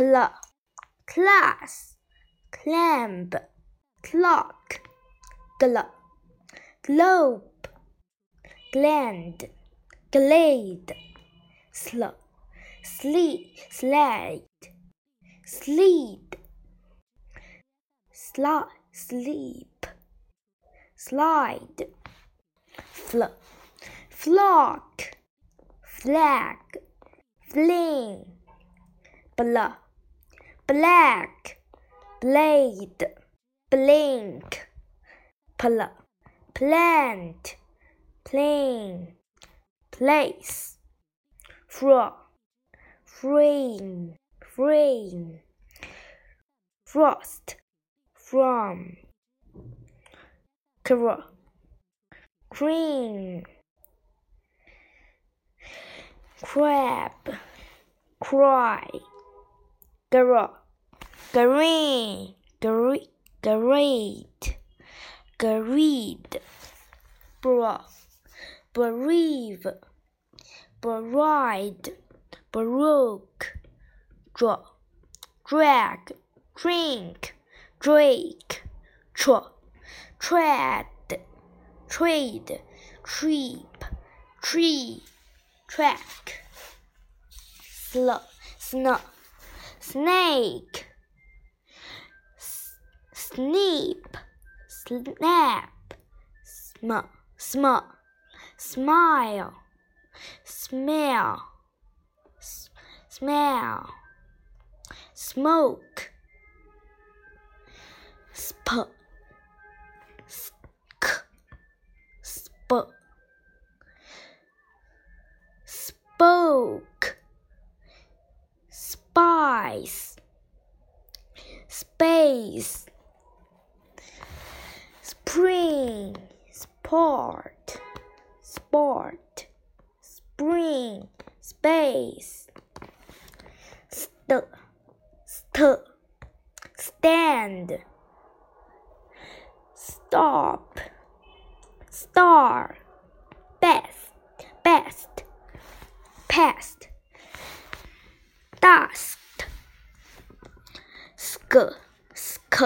cl class. Clamp. Clock. Gl globe. Gland. Glade. Sl sleep. Slide. Sleep. Slide sleep. Slide. Fl flock. Flag. Fling. Bl black. Blade. Blink. Pl plant. Plane place. Fro frame. Frame. Frost. From. Cr cream. Crab. Cry. Gr green great. Great. Greed bra bereave bride. Baroque draw drag. Drink. Drake. Tr tread trade. Treep. Tree. Track. Sl sn snake sneep snap. Sm sm smile. Smell. Smell. Smoke. Sp sk sp spoke. Spice. Space spring sport sport spring space st st stand stop star best best past dust sk sk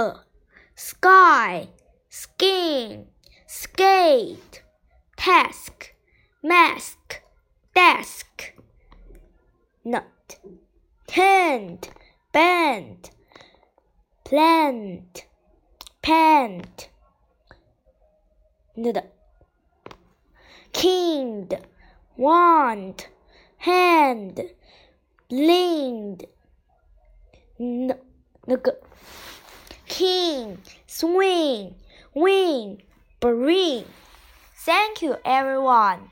sky skin, skate, task, mask, desk, nut, tent, band, plant, pant, nd, kind, wand, hand, blind, n, 那个。King swing win bring. Thank you everyone